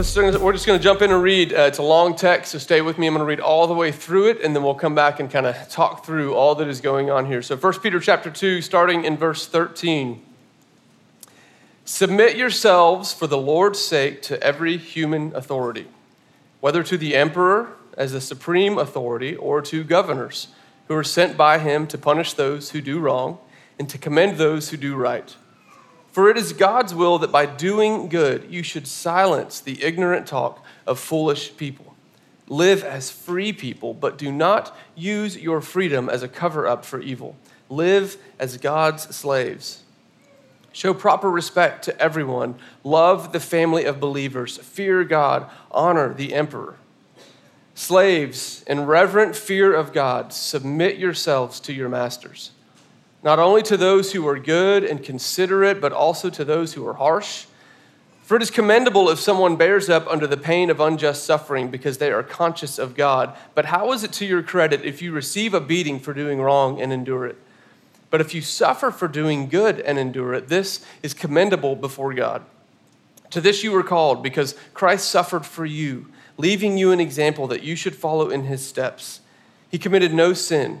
Let's, we're just going to jump in and read. Uh, it's a long text, so stay with me. I'm going to read all the way through it, and then we'll come back and kind of talk through all that is going on here. So 1 Peter chapter 2, starting in verse 13. Submit yourselves for the Lord's sake to every human authority, whether to the emperor as the supreme authority or to governors who are sent by him to punish those who do wrong and to commend those who do right. For it is God's will that by doing good you should silence the ignorant talk of foolish people. Live as free people, but do not use your freedom as a cover up for evil. Live as God's slaves. Show proper respect to everyone. Love the family of believers. Fear God. Honor the emperor. Slaves, in reverent fear of God, submit yourselves to your masters not only to those who are good and considerate, but also to those who are harsh. For it is commendable if someone bears up under the pain of unjust suffering because they are conscious of God. But how is it to your credit if you receive a beating for doing wrong and endure it? But if you suffer for doing good and endure it, this is commendable before God. To this you were called because Christ suffered for you, leaving you an example that you should follow in his steps. He committed no sin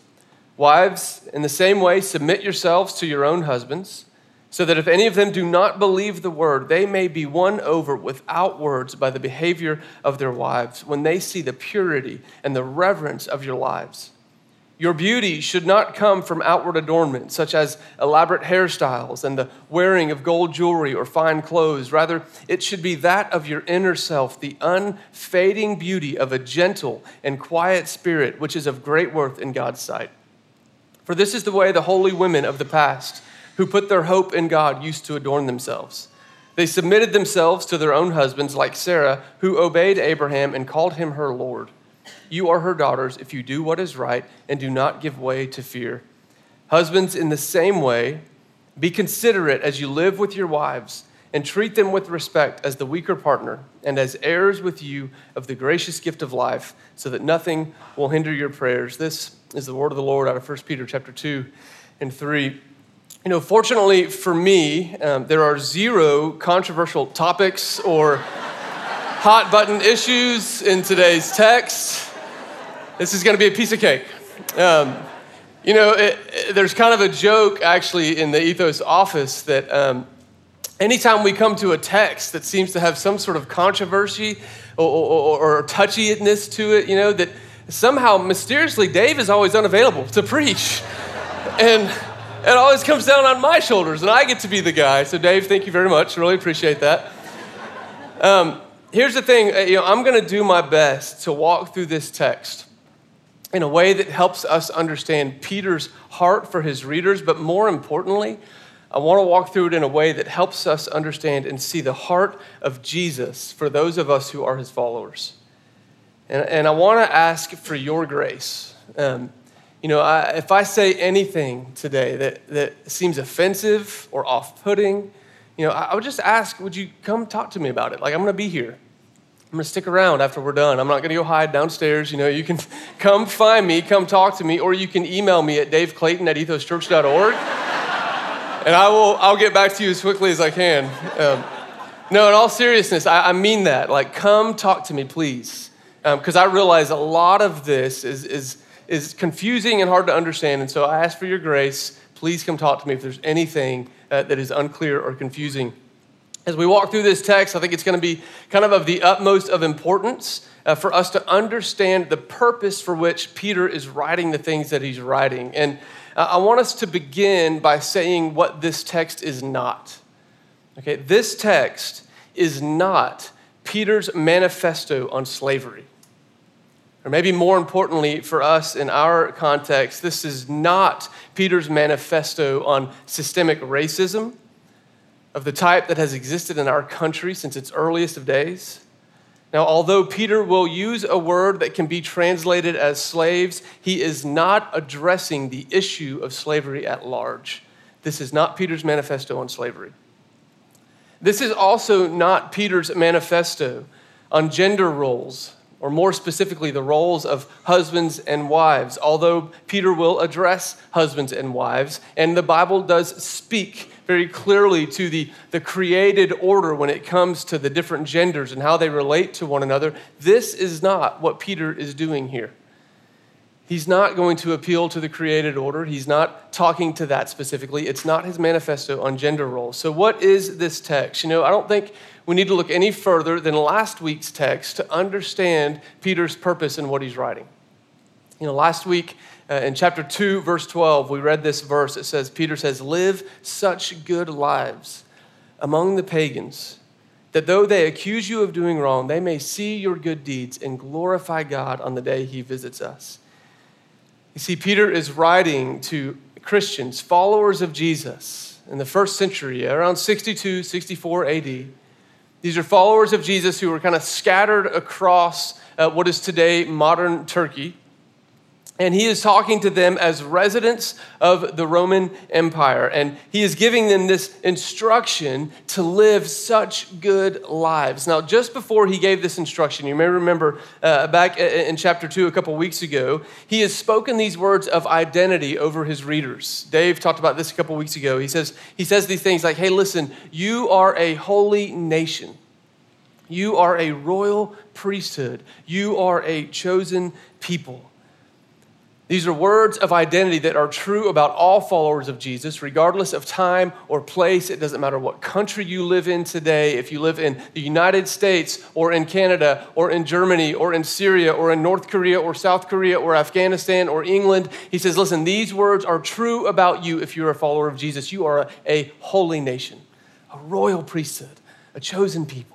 Wives, in the same way, submit yourselves to your own husbands, so that if any of them do not believe the word, they may be won over without words by the behavior of their wives when they see the purity and the reverence of your lives. Your beauty should not come from outward adornment, such as elaborate hairstyles and the wearing of gold jewelry or fine clothes. Rather, it should be that of your inner self, the unfading beauty of a gentle and quiet spirit, which is of great worth in God's sight. For this is the way the holy women of the past, who put their hope in God, used to adorn themselves. They submitted themselves to their own husbands, like Sarah, who obeyed Abraham and called him her Lord. You are her daughters if you do what is right and do not give way to fear. Husbands, in the same way, be considerate as you live with your wives and treat them with respect as the weaker partner and as heirs with you of the gracious gift of life, so that nothing will hinder your prayers. This is the word of the Lord out of 1 Peter chapter 2 and 3. You know, fortunately for me, um, there are zero controversial topics or hot button issues in today's text. This is going to be a piece of cake. Um, you know, it, it, there's kind of a joke actually in the Ethos office that um, anytime we come to a text that seems to have some sort of controversy or, or, or touchiness to it, you know, that somehow mysteriously Dave is always unavailable to preach. and it always comes down on my shoulders, and I get to be the guy. So, Dave, thank you very much. Really appreciate that. Um, here's the thing uh, you know, I'm going to do my best to walk through this text in a way that helps us understand Peter's heart for his readers, but more importantly, I want to walk through it in a way that helps us understand and see the heart of Jesus for those of us who are his followers. And, and I want to ask for your grace. Um, you know, I, if I say anything today that, that seems offensive or off putting, you know, I, I would just ask, would you come talk to me about it? Like, I'm going to be here. I'm going to stick around after we're done. I'm not going to go hide downstairs. You know, you can come find me, come talk to me, or you can email me at daveclayton at ethoschurch.org. and I will, I'll get back to you as quickly as I can. Um, no, in all seriousness, I, I mean that. Like, come talk to me, please because um, I realize a lot of this is, is, is confusing and hard to understand. And so I ask for your grace. Please come talk to me if there's anything uh, that is unclear or confusing. As we walk through this text, I think it's going to be kind of of the utmost of importance uh, for us to understand the purpose for which Peter is writing the things that he's writing. And uh, I want us to begin by saying what this text is not. Okay, this text is not Peter's manifesto on slavery. Or maybe more importantly for us in our context, this is not Peter's manifesto on systemic racism of the type that has existed in our country since its earliest of days. Now, although Peter will use a word that can be translated as slaves, he is not addressing the issue of slavery at large. This is not Peter's manifesto on slavery. This is also not Peter's manifesto on gender roles, or more specifically, the roles of husbands and wives, although Peter will address husbands and wives, and the Bible does speak very clearly to the, the created order when it comes to the different genders and how they relate to one another. This is not what Peter is doing here. He's not going to appeal to the created order. He's not talking to that specifically. It's not his manifesto on gender roles. So, what is this text? You know, I don't think we need to look any further than last week's text to understand Peter's purpose in what he's writing. You know, last week uh, in chapter 2, verse 12, we read this verse. It says, Peter says, Live such good lives among the pagans that though they accuse you of doing wrong, they may see your good deeds and glorify God on the day he visits us. You see, Peter is writing to Christians, followers of Jesus in the first century, around 62, 64 AD. These are followers of Jesus who were kind of scattered across uh, what is today modern Turkey. And he is talking to them as residents of the Roman Empire. And he is giving them this instruction to live such good lives. Now, just before he gave this instruction, you may remember uh, back in chapter 2 a couple weeks ago, he has spoken these words of identity over his readers. Dave talked about this a couple weeks ago. He says, he says these things like, hey, listen, you are a holy nation. You are a royal priesthood. You are a chosen people. These are words of identity that are true about all followers of Jesus, regardless of time or place. It doesn't matter what country you live in today, if you live in the United States or in Canada or in Germany or in Syria or in North Korea or South Korea or Afghanistan or England. He says, Listen, these words are true about you if you're a follower of Jesus. You are a, a holy nation, a royal priesthood, a chosen people.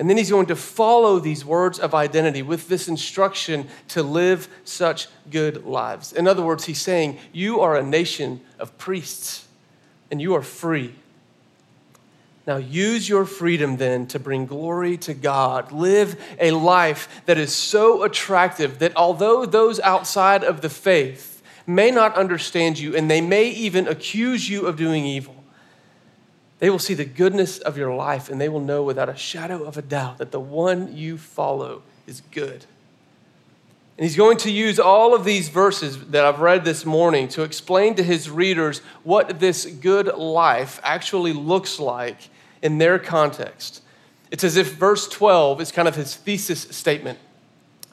And then he's going to follow these words of identity with this instruction to live such good lives. In other words, he's saying, You are a nation of priests and you are free. Now, use your freedom then to bring glory to God. Live a life that is so attractive that although those outside of the faith may not understand you and they may even accuse you of doing evil, they will see the goodness of your life and they will know without a shadow of a doubt that the one you follow is good. And he's going to use all of these verses that I've read this morning to explain to his readers what this good life actually looks like in their context. It's as if verse 12 is kind of his thesis statement,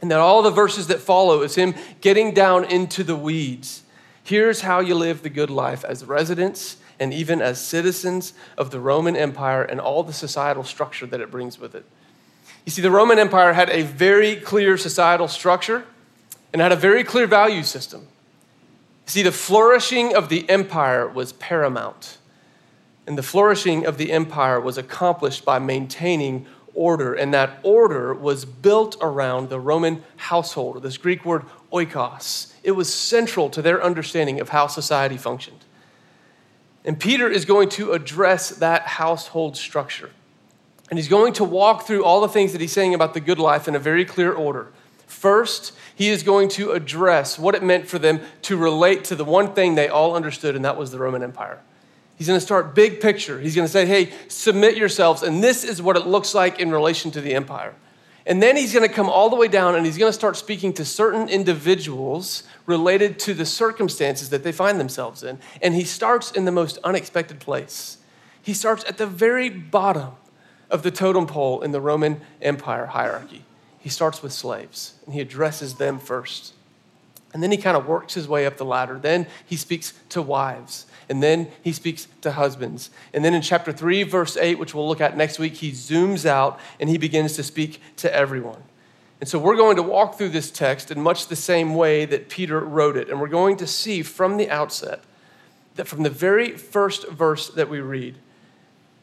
and that all the verses that follow is him getting down into the weeds. Here's how you live the good life as residents and even as citizens of the Roman Empire and all the societal structure that it brings with it. You see, the Roman Empire had a very clear societal structure and had a very clear value system. You see, the flourishing of the empire was paramount. And the flourishing of the empire was accomplished by maintaining order. And that order was built around the Roman household, this Greek word oikos. It was central to their understanding of how society functioned. And Peter is going to address that household structure. And he's going to walk through all the things that he's saying about the good life in a very clear order. First, he is going to address what it meant for them to relate to the one thing they all understood, and that was the Roman Empire. He's going to start big picture. He's going to say, hey, submit yourselves, and this is what it looks like in relation to the empire. And then he's going to come all the way down and he's going to start speaking to certain individuals related to the circumstances that they find themselves in. And he starts in the most unexpected place. He starts at the very bottom of the totem pole in the Roman Empire hierarchy. He starts with slaves and he addresses them first. And then he kind of works his way up the ladder. Then he speaks to wives. And then he speaks to husbands. And then in chapter 3, verse 8, which we'll look at next week, he zooms out and he begins to speak to everyone. And so we're going to walk through this text in much the same way that Peter wrote it. And we're going to see from the outset that from the very first verse that we read,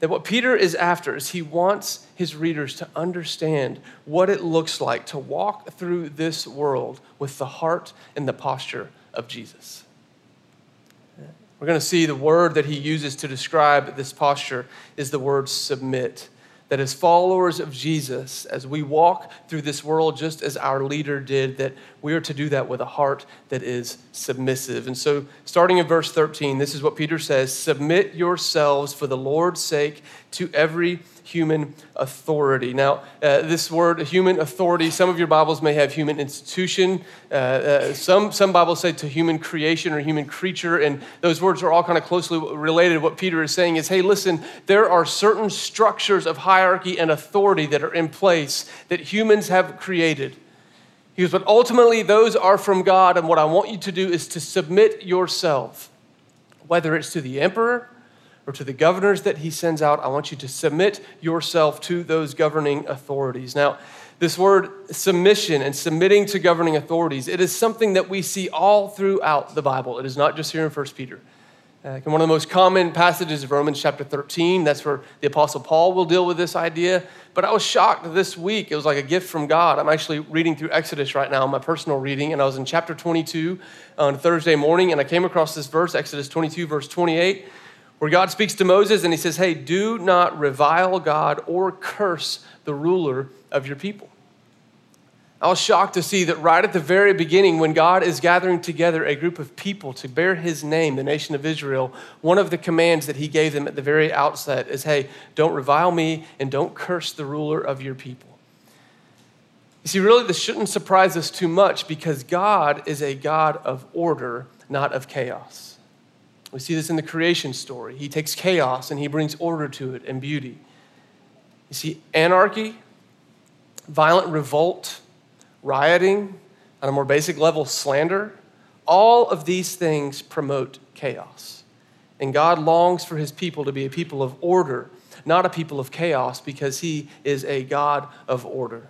that what Peter is after is he wants his readers to understand what it looks like to walk through this world with the heart and the posture of Jesus. We're going to see the word that he uses to describe this posture is the word submit. that as followers of Jesus, as we walk through this world just as our leader did, that we are to do that with a heart that is submissive. And so, starting in verse 13, this is what Peter says Submit yourselves for the Lord's sake to every human authority. Now, uh, this word, human authority, some of your Bibles may have human institution. Uh, uh, some, some Bibles say to human creation or human creature, and those words are all kind of closely related. What Peter is saying is hey, listen, there are certain structures of hierarchy and authority that are in place that humans have created. He goes, but ultimately, those are from God, and what I want you to do is to submit yourself, whether it's to the emperor or to the governors that he sends out, I want you to submit yourself to those governing authorities. Now, this word submission and submitting to governing authorities, it is something that we see all throughout the Bible. It is not just here in 1 Peter. Uh, one of the most common passages of Romans chapter 13, that's where the Apostle Paul will deal with this idea. But I was shocked this week. It was like a gift from God. I'm actually reading through Exodus right now, my personal reading, and I was in chapter 22 on Thursday morning, and I came across this verse, Exodus 22, verse 28 where God speaks to Moses and he says, Hey, do not revile God or curse the ruler of your people. I was shocked to see that right at the very beginning, when God is gathering together a group of people to bear his name, the nation of Israel, one of the commands that he gave them at the very outset is hey, don't revile me and don't curse the ruler of your people. You see, really, this shouldn't surprise us too much because God is a God of order, not of chaos. We see this in the creation story. He takes chaos and he brings order to it and beauty. You see, anarchy, violent revolt, rioting, on a more basic level, slander, all of these things promote chaos. And God longs for his people to be a people of order, not a people of chaos, because he is a God of order.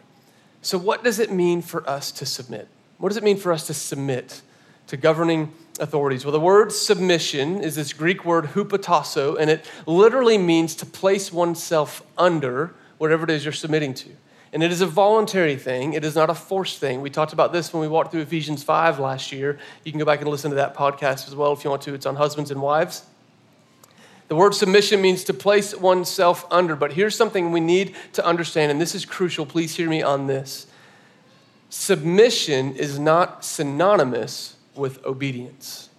So, what does it mean for us to submit? What does it mean for us to submit to governing authorities? Well, the word submission is this Greek word hupotasso, and it literally means to place oneself under whatever it is you're submitting to. And it is a voluntary thing, it is not a forced thing. We talked about this when we walked through Ephesians 5 last year. You can go back and listen to that podcast as well if you want to. It's on husbands and wives. The word submission means to place oneself under, but here's something we need to understand, and this is crucial. Please hear me on this. Submission is not synonymous with obedience.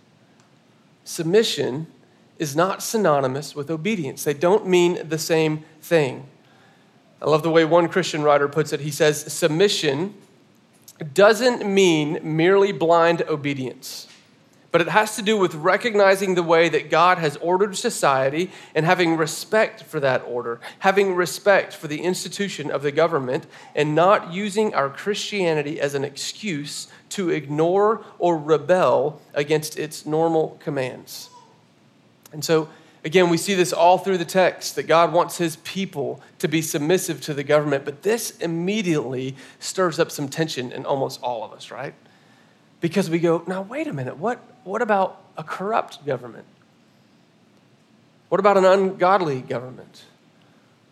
Submission is not synonymous with obedience, they don't mean the same thing. I love the way one Christian writer puts it. He says, Submission doesn't mean merely blind obedience, but it has to do with recognizing the way that God has ordered society and having respect for that order, having respect for the institution of the government, and not using our Christianity as an excuse to ignore or rebel against its normal commands. And so, again, we see this all through the text that God wants his people to be submissive to the government, but this immediately stirs up some tension in almost all of us, right? Because we go, now, wait a minute, what, what about a corrupt government? What about an ungodly government?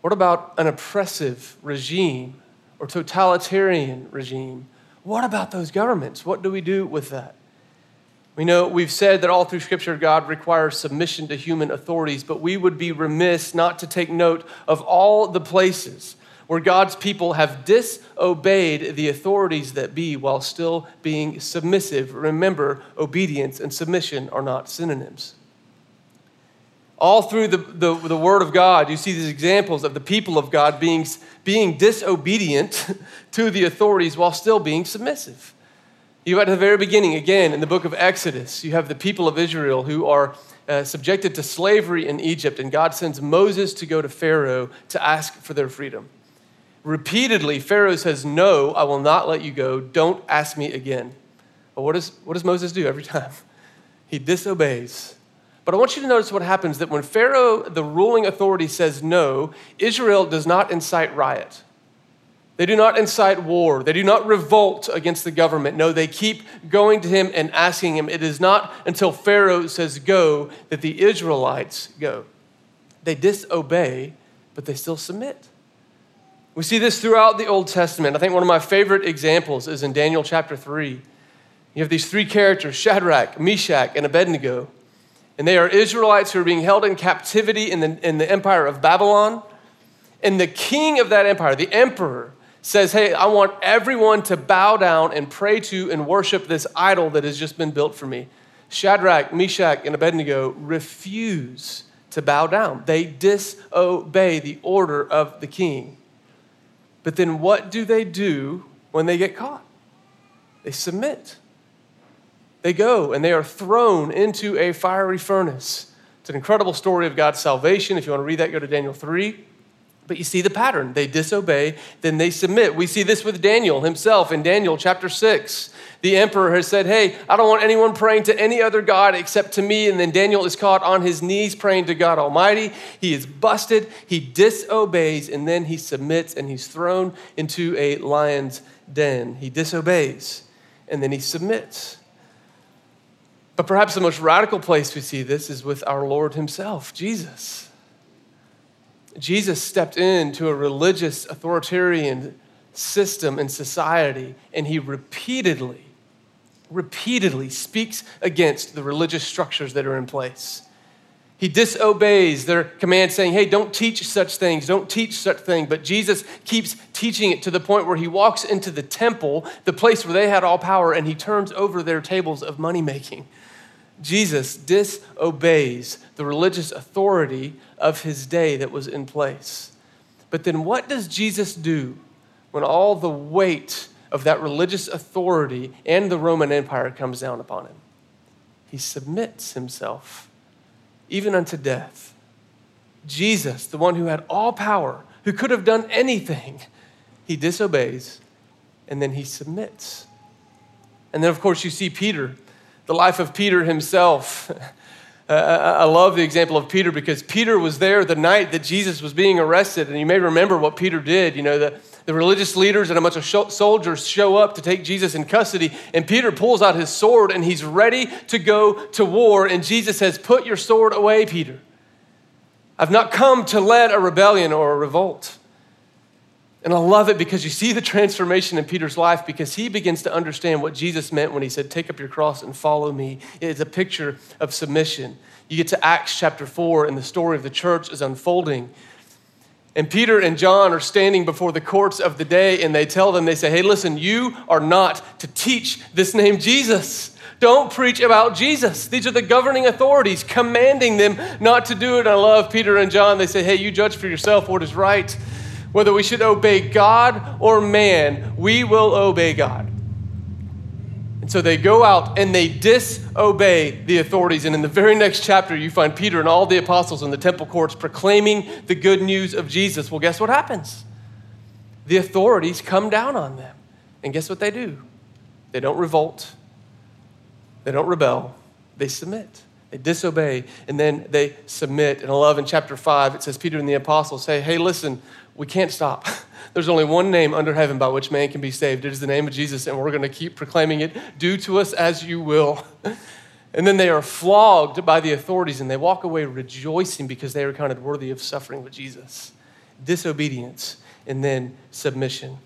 What about an oppressive regime or totalitarian regime? What about those governments? What do we do with that? We know we've said that all through Scripture, God requires submission to human authorities, but we would be remiss not to take note of all the places where God's people have disobeyed the authorities that be while still being submissive. Remember, obedience and submission are not synonyms. All through the, the, the, Word of God, you see these examples of the people of God being, being disobedient to the authorities while still being submissive. You at the very beginning, again, in the book of Exodus, you have the people of Israel who are uh, subjected to slavery in Egypt, and God sends Moses to go to Pharaoh to ask for their freedom. Repeatedly, Pharaoh says, No, I will not let you go. Don't ask me again. But what does, what does Moses do every time? He disobeys but I want you to notice what happens that when Pharaoh, the ruling authority, says no, Israel does not incite riot. They do not incite war. They do not revolt against the government. No, they keep going to him and asking him. It is not until Pharaoh says go that the Israelites go. They disobey, but they still submit. We see this throughout the Old Testament. I think one of my favorite examples is in Daniel chapter 3. You have these three characters Shadrach, Meshach, and Abednego. And they are Israelites who are being held in captivity in the, in the empire of Babylon. And the king of that empire, the emperor, says, Hey, I want everyone to bow down and pray to and worship this idol that has just been built for me. Shadrach, Meshach, and Abednego refuse to bow down. They disobey the order of the king. But then what do they do when they get caught? They submit. They go and they are thrown into a fiery furnace. It's an incredible story of God's salvation. If you want to read that, go to Daniel 3. But you see the pattern. They disobey, then they submit. We see this with Daniel himself in Daniel chapter 6. The emperor has said, Hey, I don't want anyone praying to any other God except to me. And then Daniel is caught on his knees praying to God Almighty. He is busted, he disobeys, and then he submits and he's thrown into a lion's den. He disobeys and then he submits. But perhaps the most radical place we see this is with our Lord himself, Jesus. Jesus stepped into a religious authoritarian system and society, and he repeatedly, repeatedly speaks against the religious structures that are in place. He disobeys their command, saying, Hey, don't teach such things, don't teach such things. But Jesus keeps teaching it to the point where he walks into the temple, the place where they had all power, and he turns over their tables of money making. Jesus disobeys the religious authority of his day that was in place. But then what does Jesus do when all the weight of that religious authority and the Roman Empire comes down upon him? He submits himself, even unto death. Jesus, the one who had all power, who could have done anything, he disobeys and then he submits. And then, of course, you see Peter the life of Peter himself. Uh, I love the example of Peter because Peter was there the night that Jesus was being arrested. And you may remember what Peter did. You know, the, the religious leaders and a bunch of soldiers show up to take Jesus in custody. And Peter pulls out his sword and he's ready to go to war. And Jesus says, Put your sword away, Peter. I've not come to lead a rebellion or a revolt. And I love it because you see the transformation in Peter's life because he begins to understand what Jesus meant when he said, Take up your cross and follow me. It's a picture of submission. You get to Acts chapter 4, and the story of the church is unfolding. And Peter and John are standing before the courts of the day, and they tell them, They say, Hey, listen, you are not to teach this name Jesus. Don't preach about Jesus. These are the governing authorities commanding them not to do it. I love Peter and John. They say, Hey, you judge for yourself what is right. Whether we should obey God or man, we will obey God. And so they go out and they disobey the authorities. And in the very next chapter, you find Peter and all the apostles in the temple courts proclaiming the good news of Jesus. Well, guess what happens? The authorities come down on them. And guess what they do? They don't revolt, they don't rebel, they submit. They disobey and then they submit. And I love in chapter 5, it says, Peter and the apostles say, Hey, listen, we can't stop. There's only one name under heaven by which man can be saved. It is the name of Jesus, and we're going to keep proclaiming it. Do to us as you will. And then they are flogged by the authorities, and they walk away rejoicing because they are counted worthy of suffering with Jesus. Disobedience, and then submission.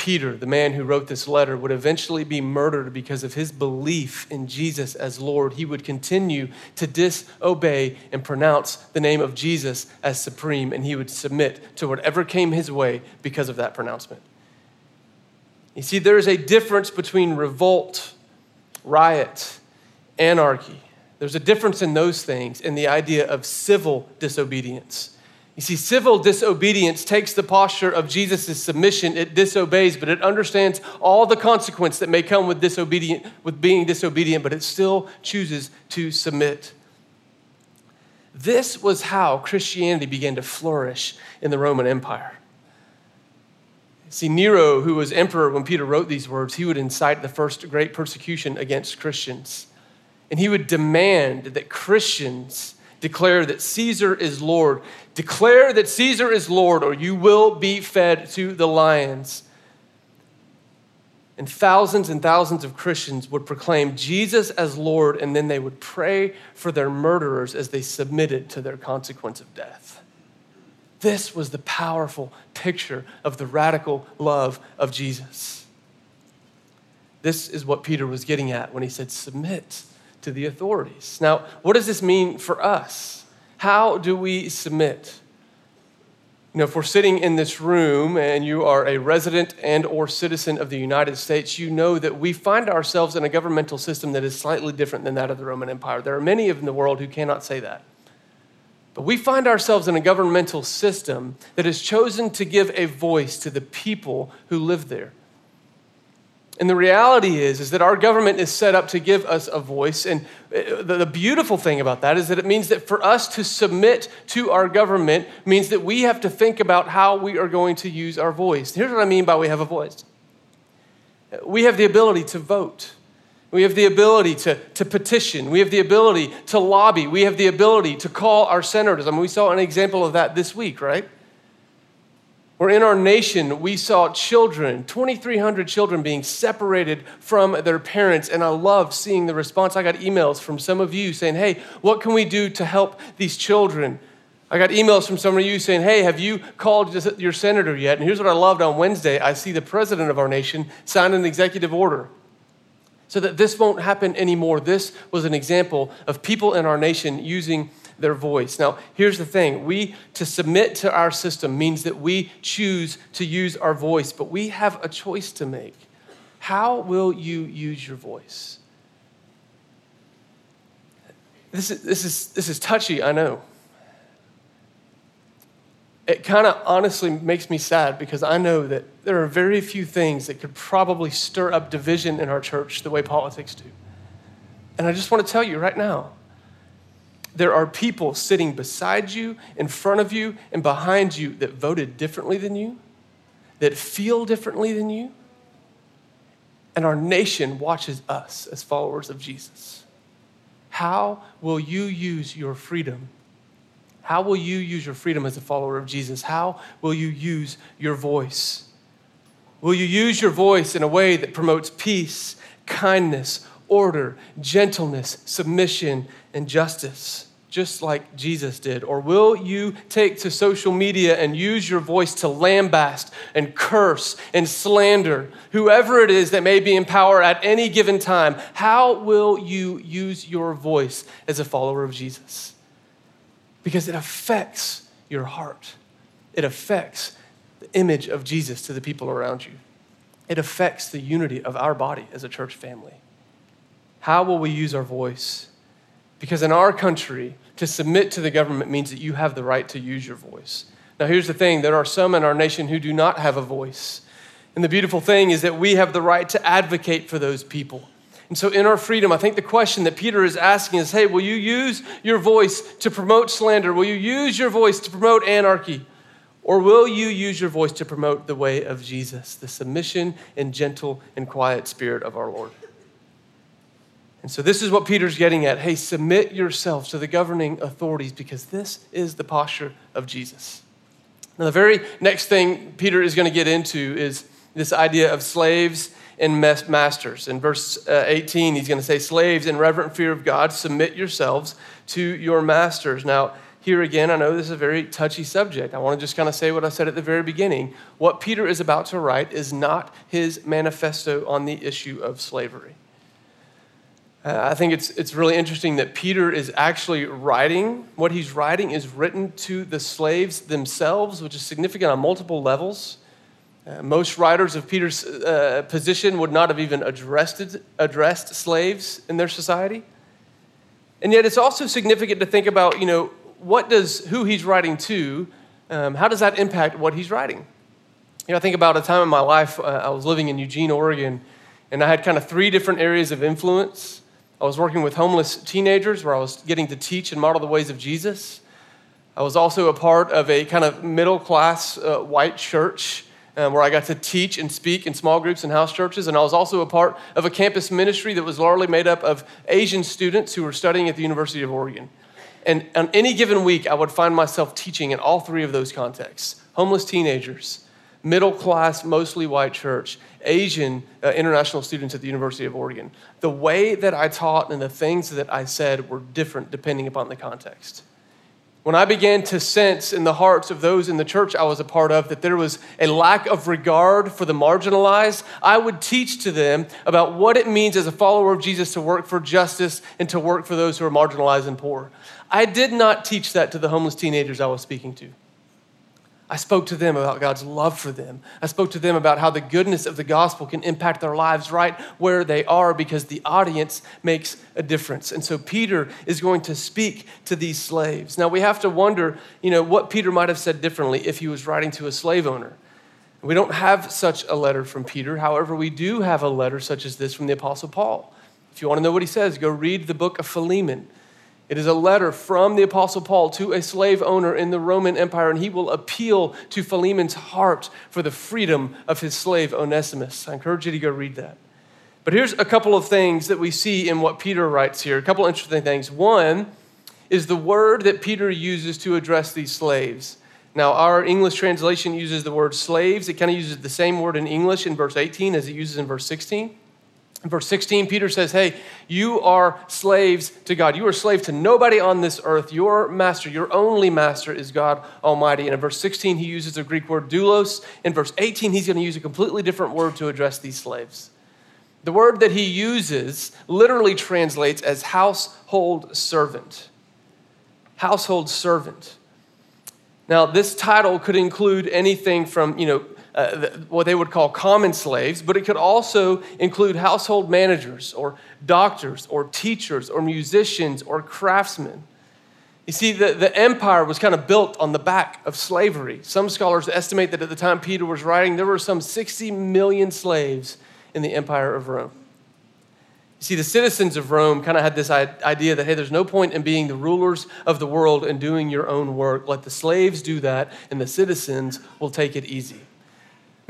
Peter, the man who wrote this letter, would eventually be murdered because of his belief in Jesus as Lord. He would continue to disobey and pronounce the name of Jesus as supreme, and he would submit to whatever came his way because of that pronouncement. You see, there is a difference between revolt, riot, anarchy. There's a difference in those things and the idea of civil disobedience. You see, civil disobedience takes the posture of Jesus' submission. It disobeys, but it understands all the consequence that may come with disobedient, with being disobedient, but it still chooses to submit. This was how Christianity began to flourish in the Roman Empire. See, Nero, who was emperor when Peter wrote these words, he would incite the first great persecution against Christians. And he would demand that Christians declare that Caesar is Lord. Declare that Caesar is Lord, or you will be fed to the lions. And thousands and thousands of Christians would proclaim Jesus as Lord, and then they would pray for their murderers as they submitted to their consequence of death. This was the powerful picture of the radical love of Jesus. This is what Peter was getting at when he said, Submit to the authorities. Now, what does this mean for us? How do we submit? You know, if we're sitting in this room and you are a resident and or citizen of the United States, you know that we find ourselves in a governmental system that is slightly different than that of the Roman Empire. There are many in the world who cannot say that. But we find ourselves in a governmental system that has chosen to give a voice to the people who live there. And the reality is, is that our government is set up to give us a voice. And uh, the beautiful thing about that is that it means that for us to submit to our government means that we have to think about how we are going to use our voice. Here's what I mean by we have a voice we have the ability to vote. We have the ability to, to petition. We have the ability to lobby. We have the ability to call our senators. I mean, we saw an example of that this week, right? Where in our nation we saw children, 2,300 children being separated from their parents. And I loved seeing the response. I got emails from some of you saying, hey, what can we do to help these children? I got emails from some of you saying, hey, have you called your senator yet? And here's what I loved on Wednesday I see the president of our nation sign an executive order so that this won't happen anymore. This was an example of people in our nation using their voice. Now, here's the thing we to submit to our system means that we choose to use our voice, but we have a choice to make. How will you use your voice? This is, this is, this is touchy, I know. It kind of honestly makes me sad because I know that there are very few things that could probably stir up division in our church the way politics do. And I just want to tell you right now there are people sitting beside you, in front of you, and behind you that voted differently than you, that feel differently than you. And our nation watches us as followers of Jesus. How will you use your freedom? How will you use your freedom as a follower of Jesus? How will you use your voice? Will you use your voice in a way that promotes peace, kindness, order, gentleness, submission, and justice, just like Jesus did? Or will you take to social media and use your voice to lambaste and curse and slander whoever it is that may be in power at any given time? How will you use your voice as a follower of Jesus? Because it affects your heart, it affects the image of Jesus to the people around you. It affects the unity of our body as a church family. How will we use our voice? Because in our country, to submit to the government means that you have the right to use your voice. Now, here's the thing there are some in our nation who do not have a voice. And the beautiful thing is that we have the right to advocate for those people. And so, in our freedom, I think the question that Peter is asking is hey, will you use your voice to promote slander? Will you use your voice to promote anarchy? Or will you use your voice to promote the way of Jesus, the submission and gentle and quiet spirit of our Lord? And so, this is what Peter's getting at. Hey, submit yourselves to the governing authorities because this is the posture of Jesus. Now, the very next thing Peter is going to get into is this idea of slaves and masters. In verse uh, 18, he's going to say, Slaves, in reverent fear of God, submit yourselves to your masters. Now, here again, I know this is a very touchy subject. I want to just kind of say what I said at the very beginning. What Peter is about to write is not his manifesto on the issue of slavery. Uh, I think it's, it's really interesting that Peter is actually writing, what he's writing is written to the slaves themselves, which is significant on multiple levels. Uh, most writers of Peter's uh, position would not have even addressed, addressed slaves in their society. And yet it's also significant to think about, you know, what does who he's writing to, um, how does that impact what he's writing? You know, I think about a time in my life, uh, I was living in Eugene, Oregon, and I had kind of three different areas of influence I was working with homeless teenagers where I was getting to teach and model the ways of Jesus. I was also a part of a kind of middle class uh, white church um, where I got to teach and speak in small groups and house churches. And I was also a part of a campus ministry that was largely made up of Asian students who were studying at the University of Oregon. And on any given week, I would find myself teaching in all three of those contexts homeless teenagers, middle class, mostly white church, Asian uh, international students at the University of Oregon. The way that I taught and the things that I said were different depending upon the context. When I began to sense in the hearts of those in the church I was a part of that there was a lack of regard for the marginalized, I would teach to them about what it means as a follower of Jesus to work for justice and to work for those who are marginalized and poor. I did not teach that to the homeless teenagers I was speaking to. I spoke to them about God's love for them. I spoke to them about how the goodness of the gospel can impact their lives right where they are because the audience makes a difference. And so Peter is going to speak to these slaves. Now we have to wonder, you know, what Peter might have said differently if he was writing to a slave owner. We don't have such a letter from Peter. However, we do have a letter such as this from the Apostle Paul. If you want to know what he says, go read the book of Philemon. It is a letter from the Apostle Paul to a slave owner in the Roman Empire, and he will appeal to Philemon's heart for the freedom of his slave Onesimus. I encourage you to go read that. But here's a couple of things that we see in what Peter writes here, a couple interesting things. One is the word that Peter uses to address these slaves. Now, our English translation uses the word slaves. It kind of uses the same word in English in verse 18 as it uses in verse 16. In verse 16, Peter says, Hey, you are slaves to God. You are slave to nobody on this earth. Your master, your only master, is God Almighty. And in verse 16, he uses the Greek word doulos. In verse 18, he's going to use a completely different word to address these slaves. The word that he uses literally translates as household servant. Household servant. Now, this title could include anything from, you know, uh, what they would call common slaves, but it could also include household managers or doctors or teachers or musicians or craftsmen. You see, the, the empire was kind of built on the back of slavery. Some scholars estimate that at the time Peter was writing, there were some 60 million slaves in the empire of Rome. You see, the citizens of Rome kind of had this idea that, hey, there's no point in being the rulers of the world and doing your own work. Let the slaves do that, and the citizens will take it easy.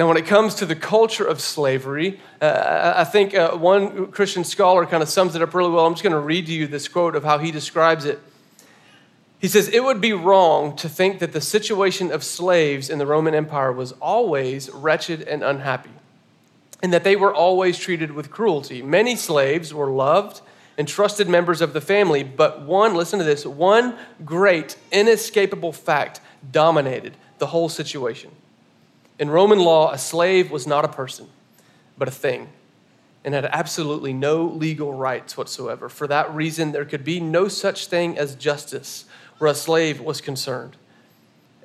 Now, when it comes to the culture of slavery, uh, I think uh, one Christian scholar kind of sums it up really well. I'm just going to read to you this quote of how he describes it. He says, It would be wrong to think that the situation of slaves in the Roman Empire was always wretched and unhappy, and that they were always treated with cruelty. Many slaves were loved and trusted members of the family, but one, listen to this, one great, inescapable fact dominated the whole situation. In Roman law, a slave was not a person, but a thing, and had absolutely no legal rights whatsoever. For that reason, there could be no such thing as justice where a slave was concerned.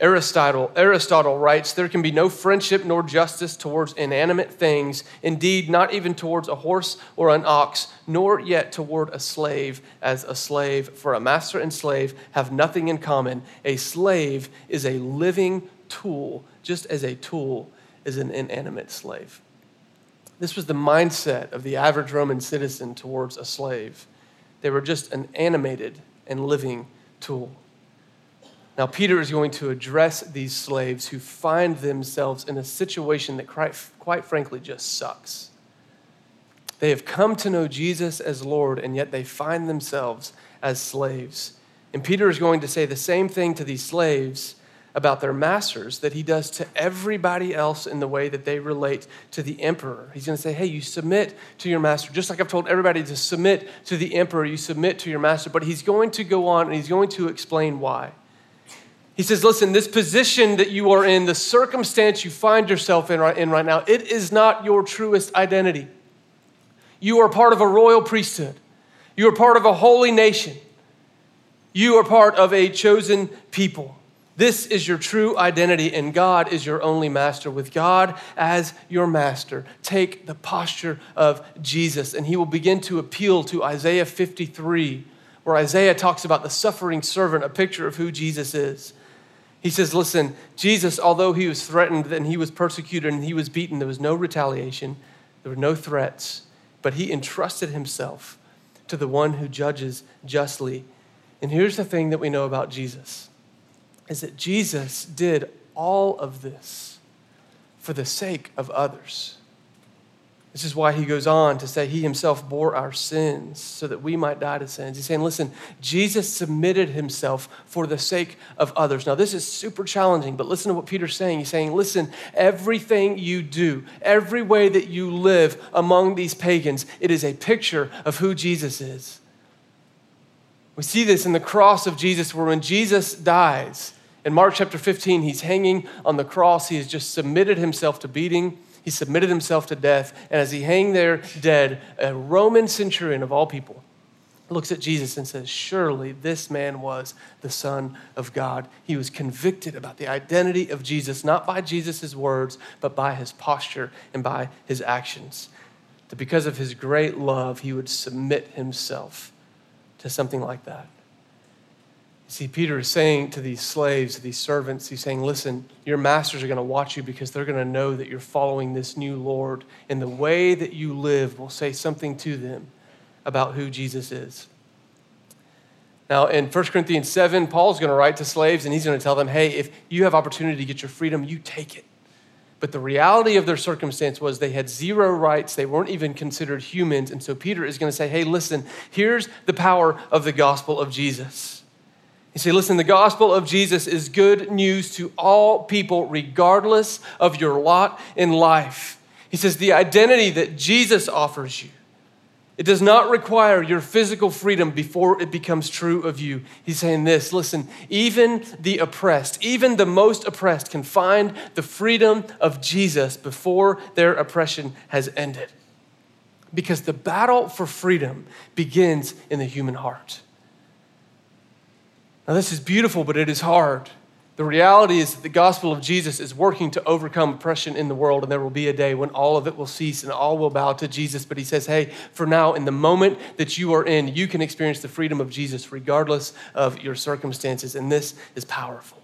Aristotle, Aristotle writes, There can be no friendship nor justice towards inanimate things, indeed, not even towards a horse or an ox, nor yet toward a slave as a slave. For a master and slave have nothing in common. A slave is a living tool just as a tool is an inanimate slave. This was the mindset of the average Roman citizen towards a slave. They were just an animated and living tool. Now, Peter is going to address these slaves who find themselves in a situation that, quite, quite frankly, just sucks. They have come to know Jesus as Lord, and yet they find themselves as slaves. And Peter is going to say the same thing to these slaves about their masters that he does to everybody else in the way that they relate to the emperor. He's going to say, hey, you submit to your master. Just like I've told everybody to submit to the emperor, you submit to your master. But he's going to go on and he's going to explain why. He says, listen, this position that you are in, the circumstance you find yourself in right, in right now, it is not your truest identity. You are part of a royal priesthood, you are part of a holy nation, you are part of a chosen people. This is your true identity, and God is your only master. With God as your master, take the posture of Jesus, and he will begin to appeal to Isaiah 53, where Isaiah talks about the suffering servant, a picture of who Jesus is. He says, Listen, Jesus, although he was threatened and he was persecuted and he was beaten, there was no retaliation, there were no threats, but he entrusted himself to the one who judges justly. And here's the thing that we know about Jesus is that Jesus did all of this for the sake of others. This is why he goes on to say he himself bore our sins so that we might die to sins. He's saying, listen, Jesus submitted himself for the sake of others. Now, this is super challenging, but listen to what Peter's saying. He's saying, listen, everything you do, every way that you live among these pagans, it is a picture of who Jesus is. We see this in the cross of Jesus, where when Jesus dies, in Mark chapter 15, he's hanging on the cross. He has just submitted himself to beating, he submitted himself to death. And as he hang there dead, a Roman centurion of all people, looks at Jesus and says, Surely this man was the Son of God. He was convicted about the identity of Jesus, not by Jesus' words, but by his posture and by his actions. That because of his great love, he would submit himself to something like that. See, Peter is saying to these slaves, these servants, he's saying, Listen, your masters are going to watch you because they're going to know that you're following this new Lord. And the way that you live will say something to them about who Jesus is. Now, in 1 Corinthians 7, Paul's going to write to slaves and he's going to tell them, hey, if you have opportunity to get your freedom, you take it. But the reality of their circumstance was they had zero rights. They weren't even considered humans. And so Peter is going to say, hey, listen, here's the power of the gospel of Jesus. He said, listen, the gospel of Jesus is good news to all people, regardless of your lot in life. He says, the identity that Jesus offers you it does not require your physical freedom before it becomes true of you. He's saying this listen, even the oppressed, even the most oppressed, can find the freedom of Jesus before their oppression has ended. Because the battle for freedom begins in the human heart. Now, this is beautiful, but it is hard. The reality is that the gospel of Jesus is working to overcome oppression in the world, and there will be a day when all of it will cease and all will bow to Jesus. But he says, hey, for now, in the moment that you are in, you can experience the freedom of Jesus regardless of your circumstances, and this is powerful.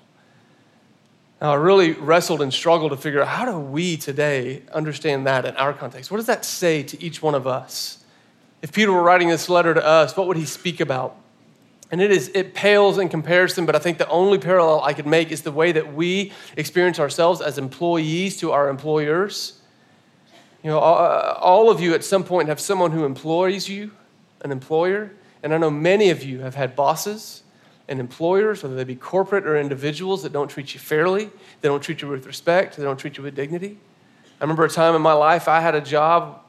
Now, I really wrestled and struggled to figure out how do we today understand that in our context? What does that say to each one of us? If Peter were writing this letter to us, what would he speak about? And it is it pales in comparison, but I think the only parallel I could make is the way that we experience ourselves as employees to our employers. You know, all of you at some point have someone who employs you, an employer, and I know many of you have had bosses and employers, whether they be corporate or individuals, that don't treat you fairly, they don't treat you with respect, they don't treat you with dignity. I remember a time in my life I had a job,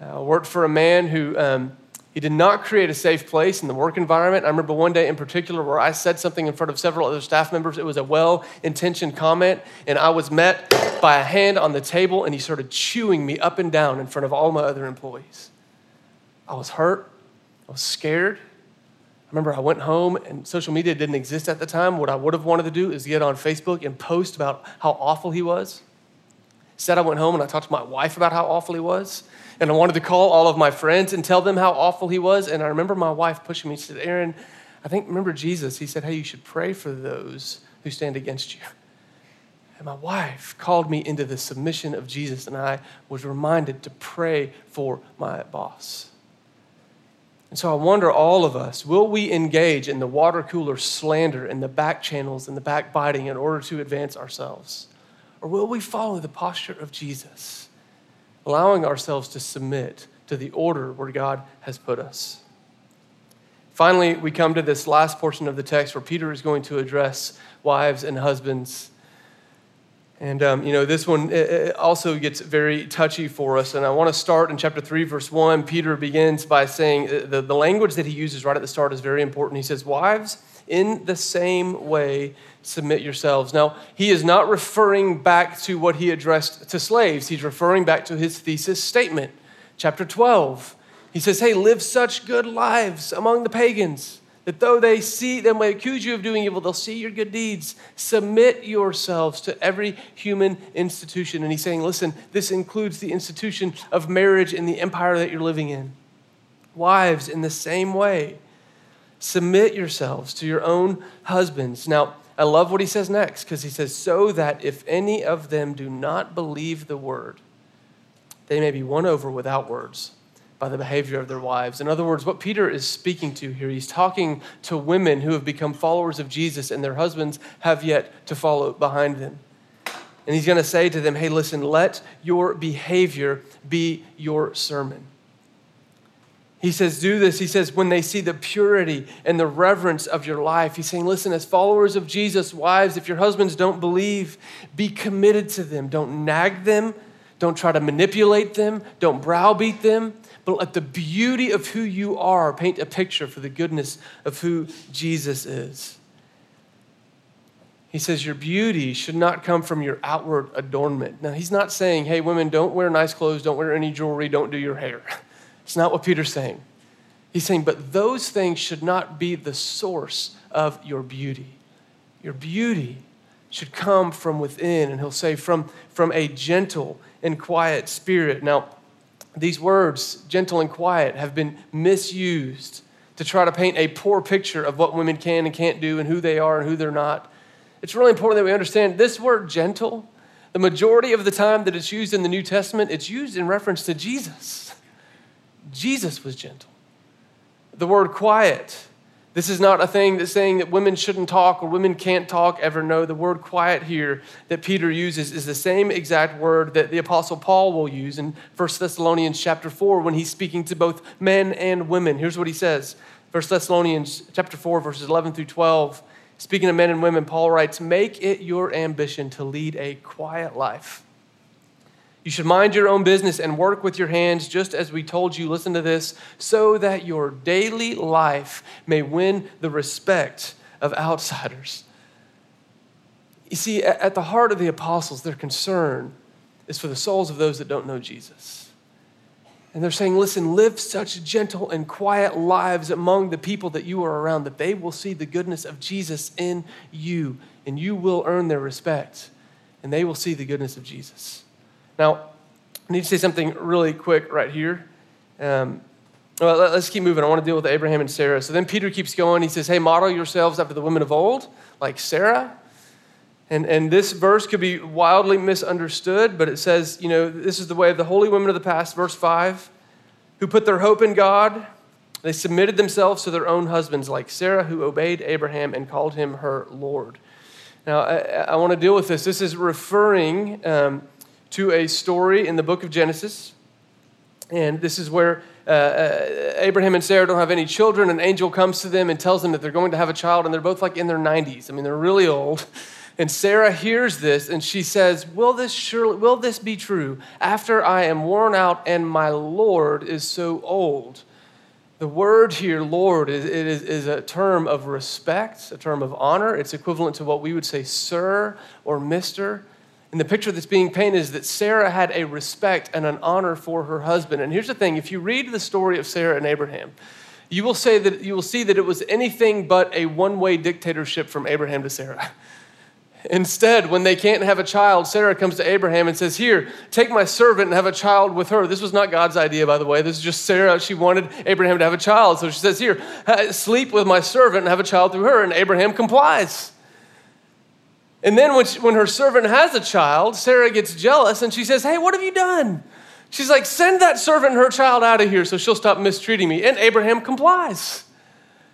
I uh, worked for a man who. Um, he did not create a safe place in the work environment. I remember one day in particular where I said something in front of several other staff members. It was a well intentioned comment, and I was met by a hand on the table, and he started chewing me up and down in front of all my other employees. I was hurt. I was scared. I remember I went home, and social media didn't exist at the time. What I would have wanted to do is get on Facebook and post about how awful he was. Instead, I went home and I talked to my wife about how awful he was. And I wanted to call all of my friends and tell them how awful he was. And I remember my wife pushing me. She said, Aaron, I think, remember Jesus? He said, Hey, you should pray for those who stand against you. And my wife called me into the submission of Jesus, and I was reminded to pray for my boss. And so I wonder, all of us, will we engage in the water cooler slander and the back channels and the backbiting in order to advance ourselves? Or will we follow the posture of Jesus? Allowing ourselves to submit to the order where God has put us. Finally, we come to this last portion of the text where Peter is going to address wives and husbands. And, um, you know, this one also gets very touchy for us. And I want to start in chapter 3, verse 1. Peter begins by saying uh, the, the language that he uses right at the start is very important. He says, Wives, in the same way, submit yourselves. Now, he is not referring back to what he addressed to slaves, he's referring back to his thesis statement, chapter 12. He says, Hey, live such good lives among the pagans that though they see them may accuse you of doing evil, they'll see your good deeds. Submit yourselves to every human institution. And he's saying, listen, this includes the institution of marriage in the empire that you're living in. Wives, in the same way, submit yourselves to your own husbands. Now, I love what he says next because he says, So that if any of them do not believe the word, they may be won over without words by the behavior of their wives. In other words, what Peter is speaking to here, he's talking to women who have become followers of Jesus and their husbands have yet to follow behind them. And he's going to say to them, Hey, listen, let your behavior be your sermon. He says, Do this. He says, when they see the purity and the reverence of your life, he's saying, Listen, as followers of Jesus, wives, if your husbands don't believe, be committed to them. Don't nag them. Don't try to manipulate them. Don't browbeat them. But let the beauty of who you are paint a picture for the goodness of who Jesus is. He says, Your beauty should not come from your outward adornment. Now, he's not saying, Hey, women, don't wear nice clothes, don't wear any jewelry, don't do your hair. It's not what Peter's saying. He's saying, but those things should not be the source of your beauty. Your beauty should come from within. And he'll say, from, from a gentle and quiet spirit. Now, these words, gentle and quiet, have been misused to try to paint a poor picture of what women can and can't do and who they are and who they're not. It's really important that we understand this word gentle, the majority of the time that it's used in the New Testament, it's used in reference to Jesus. Jesus was gentle. The word quiet, this is not a thing that's saying that women shouldn't talk or women can't talk ever. No, the word quiet here that Peter uses is the same exact word that the apostle Paul will use in 1 Thessalonians chapter 4 when he's speaking to both men and women. Here's what he says. 1 Thessalonians chapter 4 verses 11 through 12. Speaking of men and women, Paul writes, "Make it your ambition to lead a quiet life." You should mind your own business and work with your hands, just as we told you, listen to this, so that your daily life may win the respect of outsiders. You see, at the heart of the apostles, their concern is for the souls of those that don't know Jesus. And they're saying, listen, live such gentle and quiet lives among the people that you are around that they will see the goodness of Jesus in you, and you will earn their respect, and they will see the goodness of Jesus. Now, I need to say something really quick right here. Um, well, let's keep moving. I want to deal with Abraham and Sarah. So then Peter keeps going. He says, Hey, model yourselves after the women of old, like Sarah. And, and this verse could be wildly misunderstood, but it says, you know, this is the way of the holy women of the past, verse 5, who put their hope in God. They submitted themselves to their own husbands, like Sarah, who obeyed Abraham and called him her Lord. Now, I, I want to deal with this. This is referring um, to a story in the book of Genesis. And this is where uh, uh, Abraham and Sarah don't have any children. An angel comes to them and tells them that they're going to have a child, and they're both like in their 90s. I mean, they're really old. And Sarah hears this and she says, Will this surely will this be true after I am worn out and my Lord is so old? The word here, Lord, is, is, is a term of respect, a term of honor. It's equivalent to what we would say, sir or mister. And the picture that's being painted is that Sarah had a respect and an honor for her husband. And here's the thing if you read the story of Sarah and Abraham, you will, say that, you will see that it was anything but a one way dictatorship from Abraham to Sarah. Instead, when they can't have a child, Sarah comes to Abraham and says, Here, take my servant and have a child with her. This was not God's idea, by the way. This is just Sarah. She wanted Abraham to have a child. So she says, Here, sleep with my servant and have a child through her. And Abraham complies. And then when, she, when her servant has a child, Sarah gets jealous and she says, Hey, what have you done? She's like, Send that servant her child out of here so she'll stop mistreating me. And Abraham complies.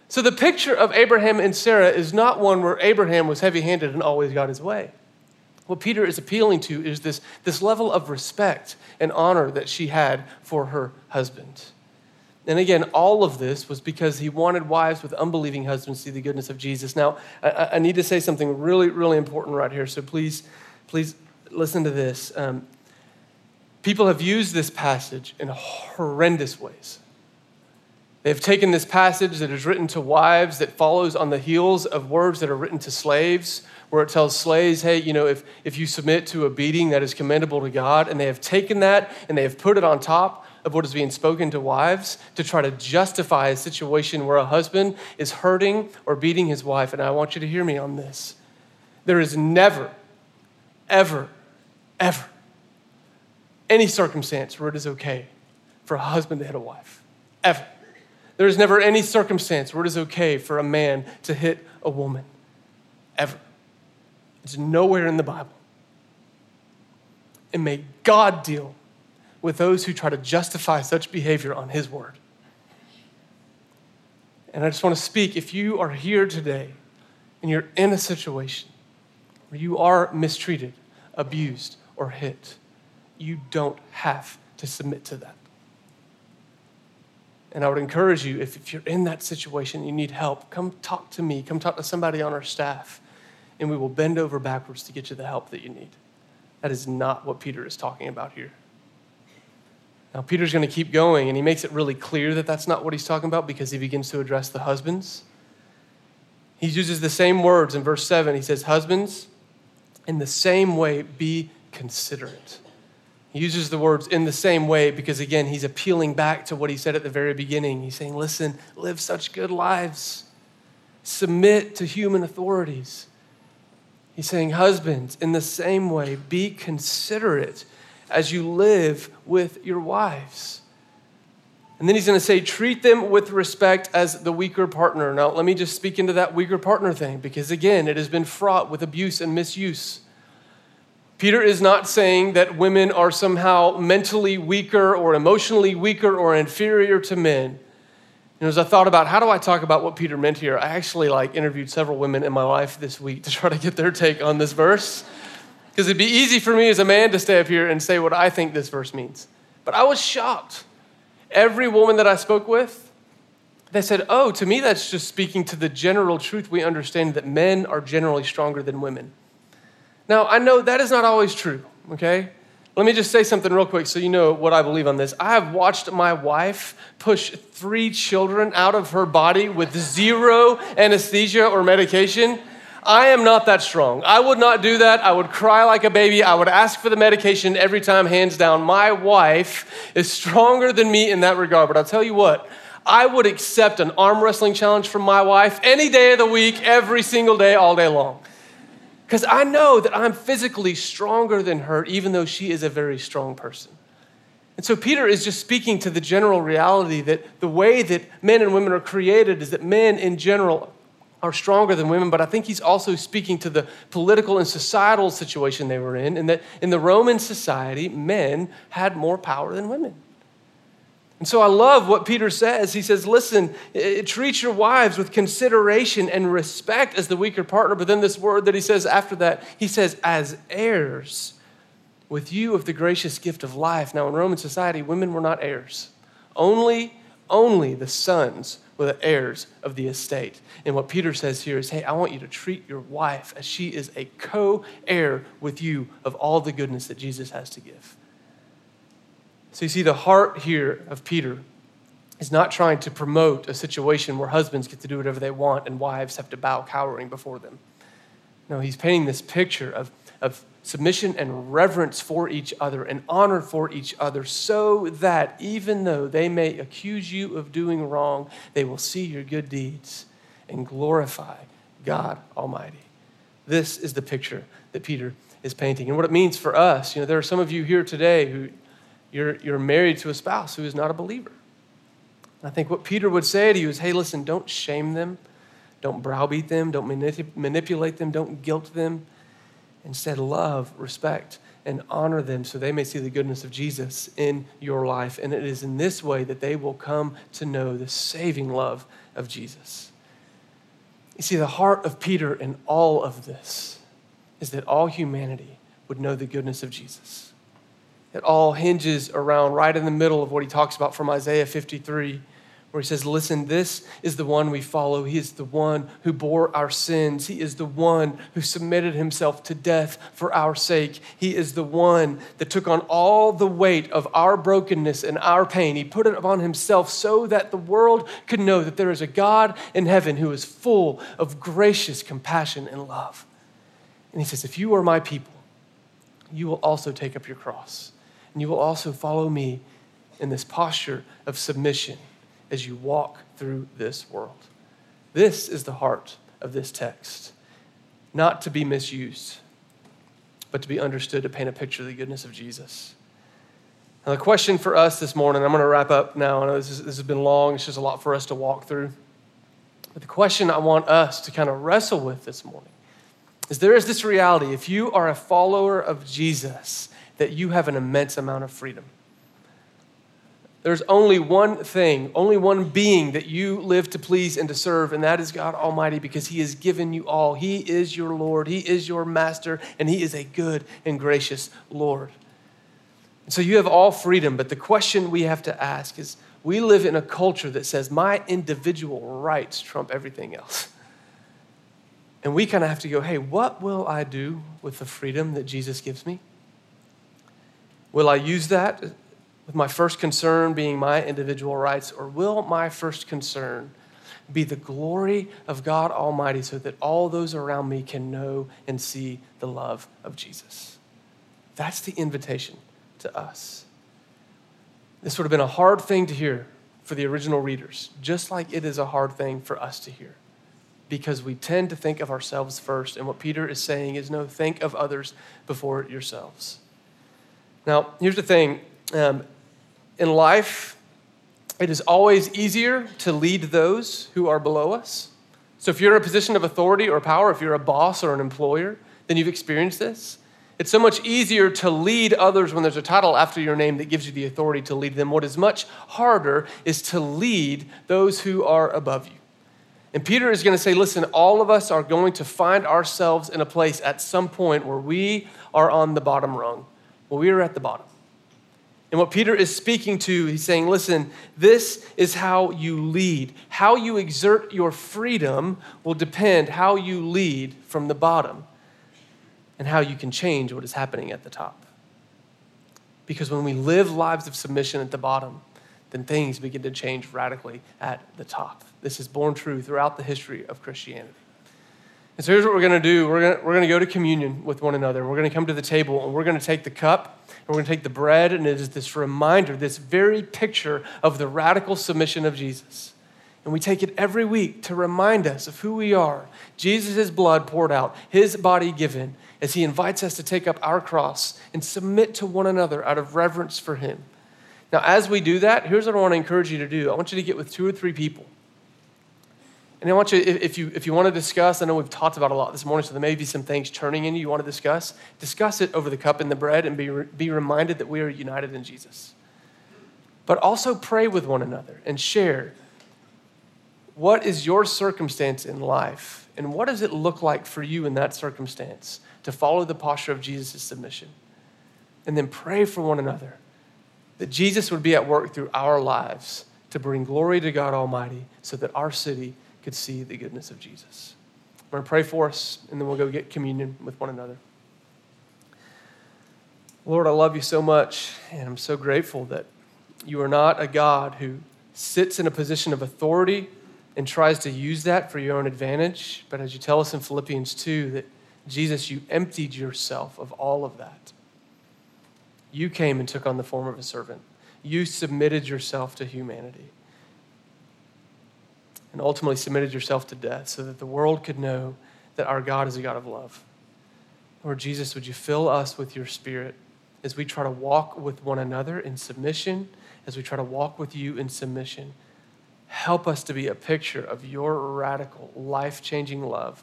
So the picture of Abraham and Sarah is not one where Abraham was heavy handed and always got his way. What Peter is appealing to is this, this level of respect and honor that she had for her husband. And again, all of this was because he wanted wives with unbelieving husbands to see the goodness of Jesus. Now, I, I need to say something really, really important right here. So please, please listen to this. Um, people have used this passage in horrendous ways. They've taken this passage that is written to wives that follows on the heels of words that are written to slaves, where it tells slaves, hey, you know, if, if you submit to a beating that is commendable to God, and they have taken that and they have put it on top of what is being spoken to wives to try to justify a situation where a husband is hurting or beating his wife. And I want you to hear me on this. There is never, ever, ever any circumstance where it is okay for a husband to hit a wife. Ever. There is never any circumstance where it is okay for a man to hit a woman. Ever. It's nowhere in the Bible. And may God deal with those who try to justify such behavior on His word. And I just want to speak if you are here today and you're in a situation where you are mistreated, abused, or hit, you don't have to submit to that. And I would encourage you, if, if you're in that situation, you need help, come talk to me, come talk to somebody on our staff, and we will bend over backwards to get you the help that you need. That is not what Peter is talking about here. Now, Peter's going to keep going, and he makes it really clear that that's not what he's talking about because he begins to address the husbands. He uses the same words in verse 7. He says, Husbands, in the same way, be considerate He uses the words in the same way because, again, he's appealing back to what he said at the very beginning. He's saying, listen, live such good lives, submit to human authorities. He's saying, husbands, in the same way, be considerate as you live with your wives. And then he's going to say, treat them with respect as the weaker partner. Now, let me just speak into that weaker partner thing because, again, it has been fraught with abuse and misuse. Peter is not saying that women are somehow mentally weaker or emotionally weaker or inferior to men. And as I thought about how do I talk about what Peter meant here, I actually like interviewed several women in my life this week to try to get their take on this verse. Because it'd be easy for me as a man to stay up here and say what I think this verse means. But I was shocked. Every woman that I spoke with, they said, Oh, to me, that's just speaking to the general truth we understand that men are generally stronger than women. Now, I know that is not always true, okay? Let me just say something real quick so you know what I believe on this. I have watched my wife push three children out of her body with zero anesthesia or medication. I am not that strong. I would not do that. I would cry like a baby. I would ask for the medication every time, hands down. My wife is stronger than me in that regard. But I'll tell you what, I would accept an arm wrestling challenge from my wife any day of the week, every single day, all day long because I know that I'm physically stronger than her, even though she is a very strong person. And so Peter is just speaking to the general reality that the way that men and women are created is that men in general are stronger than women, but I think he's also speaking to the political and societal situation they were in, and that in the Roman society, men had more power than women. And so I love what Peter says. He says, Listen, treat your wives with consideration and respect as the weaker partner. But then this word that he says after that, he says, as heirs with you of the gracious gift of life. Now, in Roman society, women were not heirs. Only, only the sons were the heirs of the estate. And what Peter says here is, hey, I want you to treat your wife as she is a co heir with you of all the goodness that Jesus has to give. So you see, the heart here of Peter is not trying to promote a situation where husbands get to do whatever they want and wives have to bow cowering before them. No, he's painting this picture of, of submission and reverence for each other and honor for each other so that even though they may accuse you of doing wrong, they will see your good deeds and glorify God Almighty. This is the picture that Peter is painting. And what it means for us, you know, there are some of you here today who you're, you're married to a spouse who is not a believer. I think what Peter would say to you is hey, listen, don't shame them, don't browbeat them, don't manip- manipulate them, don't guilt them. Instead, love, respect, and honor them so they may see the goodness of Jesus in your life. And it is in this way that they will come to know the saving love of Jesus. You see, the heart of Peter in all of this is that all humanity would know the goodness of Jesus. It all hinges around right in the middle of what he talks about from Isaiah 53, where he says, Listen, this is the one we follow. He is the one who bore our sins. He is the one who submitted himself to death for our sake. He is the one that took on all the weight of our brokenness and our pain. He put it upon himself so that the world could know that there is a God in heaven who is full of gracious compassion and love. And he says, If you are my people, you will also take up your cross and you will also follow me in this posture of submission as you walk through this world. This is the heart of this text, not to be misused, but to be understood to paint a picture of the goodness of Jesus. Now, the question for us this morning, I'm going to wrap up now. I know this, is, this has been long, it's just a lot for us to walk through. But the question I want us to kind of wrestle with this morning is there is this reality if you are a follower of Jesus, that you have an immense amount of freedom. There's only one thing, only one being that you live to please and to serve, and that is God Almighty because He has given you all. He is your Lord, He is your master, and He is a good and gracious Lord. So you have all freedom, but the question we have to ask is we live in a culture that says my individual rights trump everything else. And we kind of have to go, hey, what will I do with the freedom that Jesus gives me? Will I use that with my first concern being my individual rights, or will my first concern be the glory of God Almighty so that all those around me can know and see the love of Jesus? That's the invitation to us. This would have been a hard thing to hear for the original readers, just like it is a hard thing for us to hear because we tend to think of ourselves first. And what Peter is saying is no, think of others before yourselves. Now, here's the thing um, in life, it is always easier to lead those who are below us. So if you're in a position of authority or power, if you're a boss or an employer, then you've experienced this. It's so much easier to lead others when there's a title after your name that gives you the authority to lead them. What is much harder is to lead those who are above you. And Peter is going to say, listen, all of us are going to find ourselves in a place at some point where we are on the bottom rung, where we are at the bottom. And what Peter is speaking to, he's saying, listen, this is how you lead. How you exert your freedom will depend how you lead from the bottom and how you can change what is happening at the top. Because when we live lives of submission at the bottom, then things begin to change radically at the top. This is born true throughout the history of Christianity. And so here's what we're going to do we're going we're to go to communion with one another. We're going to come to the table and we're going to take the cup we're going to take the bread, and it is this reminder, this very picture of the radical submission of Jesus. And we take it every week to remind us of who we are. Jesus' blood poured out, his body given, as he invites us to take up our cross and submit to one another out of reverence for him. Now, as we do that, here's what I want to encourage you to do I want you to get with two or three people. And I want you, if you, if you want to discuss, I know we've talked about a lot this morning, so there may be some things turning in you you want to discuss. Discuss it over the cup and the bread and be, be reminded that we are united in Jesus. But also pray with one another and share what is your circumstance in life and what does it look like for you in that circumstance to follow the posture of Jesus' submission. And then pray for one another that Jesus would be at work through our lives to bring glory to God Almighty so that our city could see the goodness of Jesus. I'm going to pray for us, and then we'll go get communion with one another. Lord, I love you so much, and I'm so grateful that you are not a God who sits in a position of authority and tries to use that for your own advantage. But as you tell us in Philippians 2, that Jesus, you emptied yourself of all of that you came and took on the form of a servant. You submitted yourself to humanity and ultimately submitted yourself to death so that the world could know that our God is a God of love. Lord Jesus, would you fill us with your spirit as we try to walk with one another in submission, as we try to walk with you in submission? Help us to be a picture of your radical, life changing love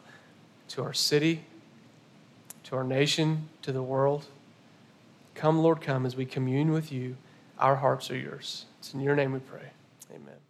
to our city, to our nation, to the world. Come, Lord, come as we commune with you. Our hearts are yours. It's in your name we pray. Amen.